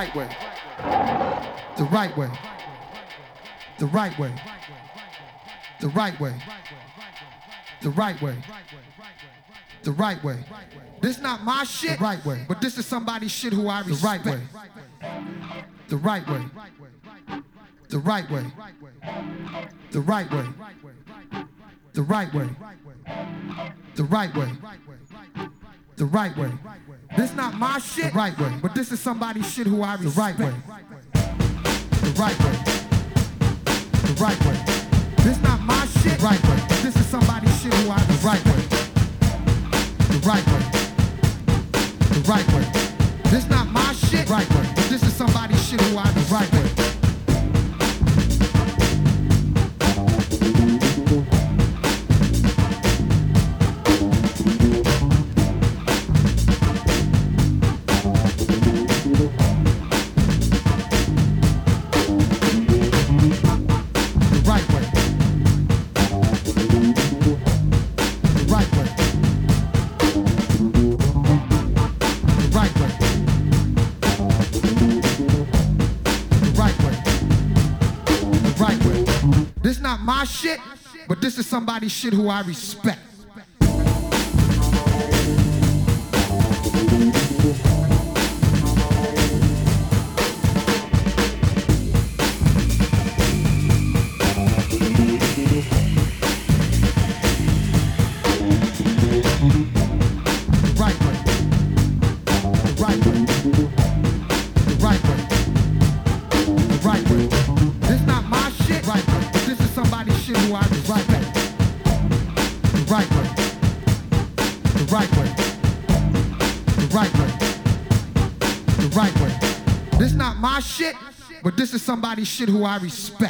right way, the right way, the right way, the right way, the right way the right way. This not my shit, the right way. But this is somebody's shit who I respect. The right way. The right way. The right way. The right way. The right way. The right way. The right way. This not my shit, the right way. But this is somebody's shit who I respect. The right way. The right way. The right way. This not my shit, The right way. But this is somebody's shit who I respect. The right way the right way. The right way. This not my shit, The right way. But this is somebody's shit who I the right way. My shit, but this is somebody's shit who I respect. Somebody's shit who I respect.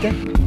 갈게.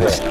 Café.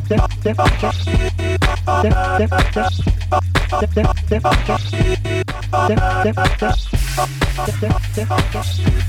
Thank you.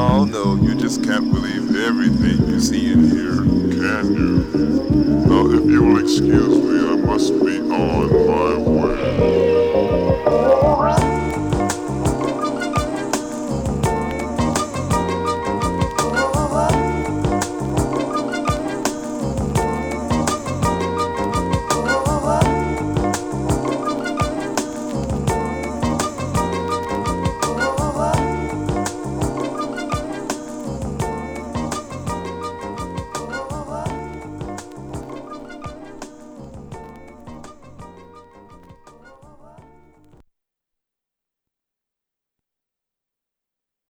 Oh no, you just can't believe everything you see and hear, can you? Now, if you will excuse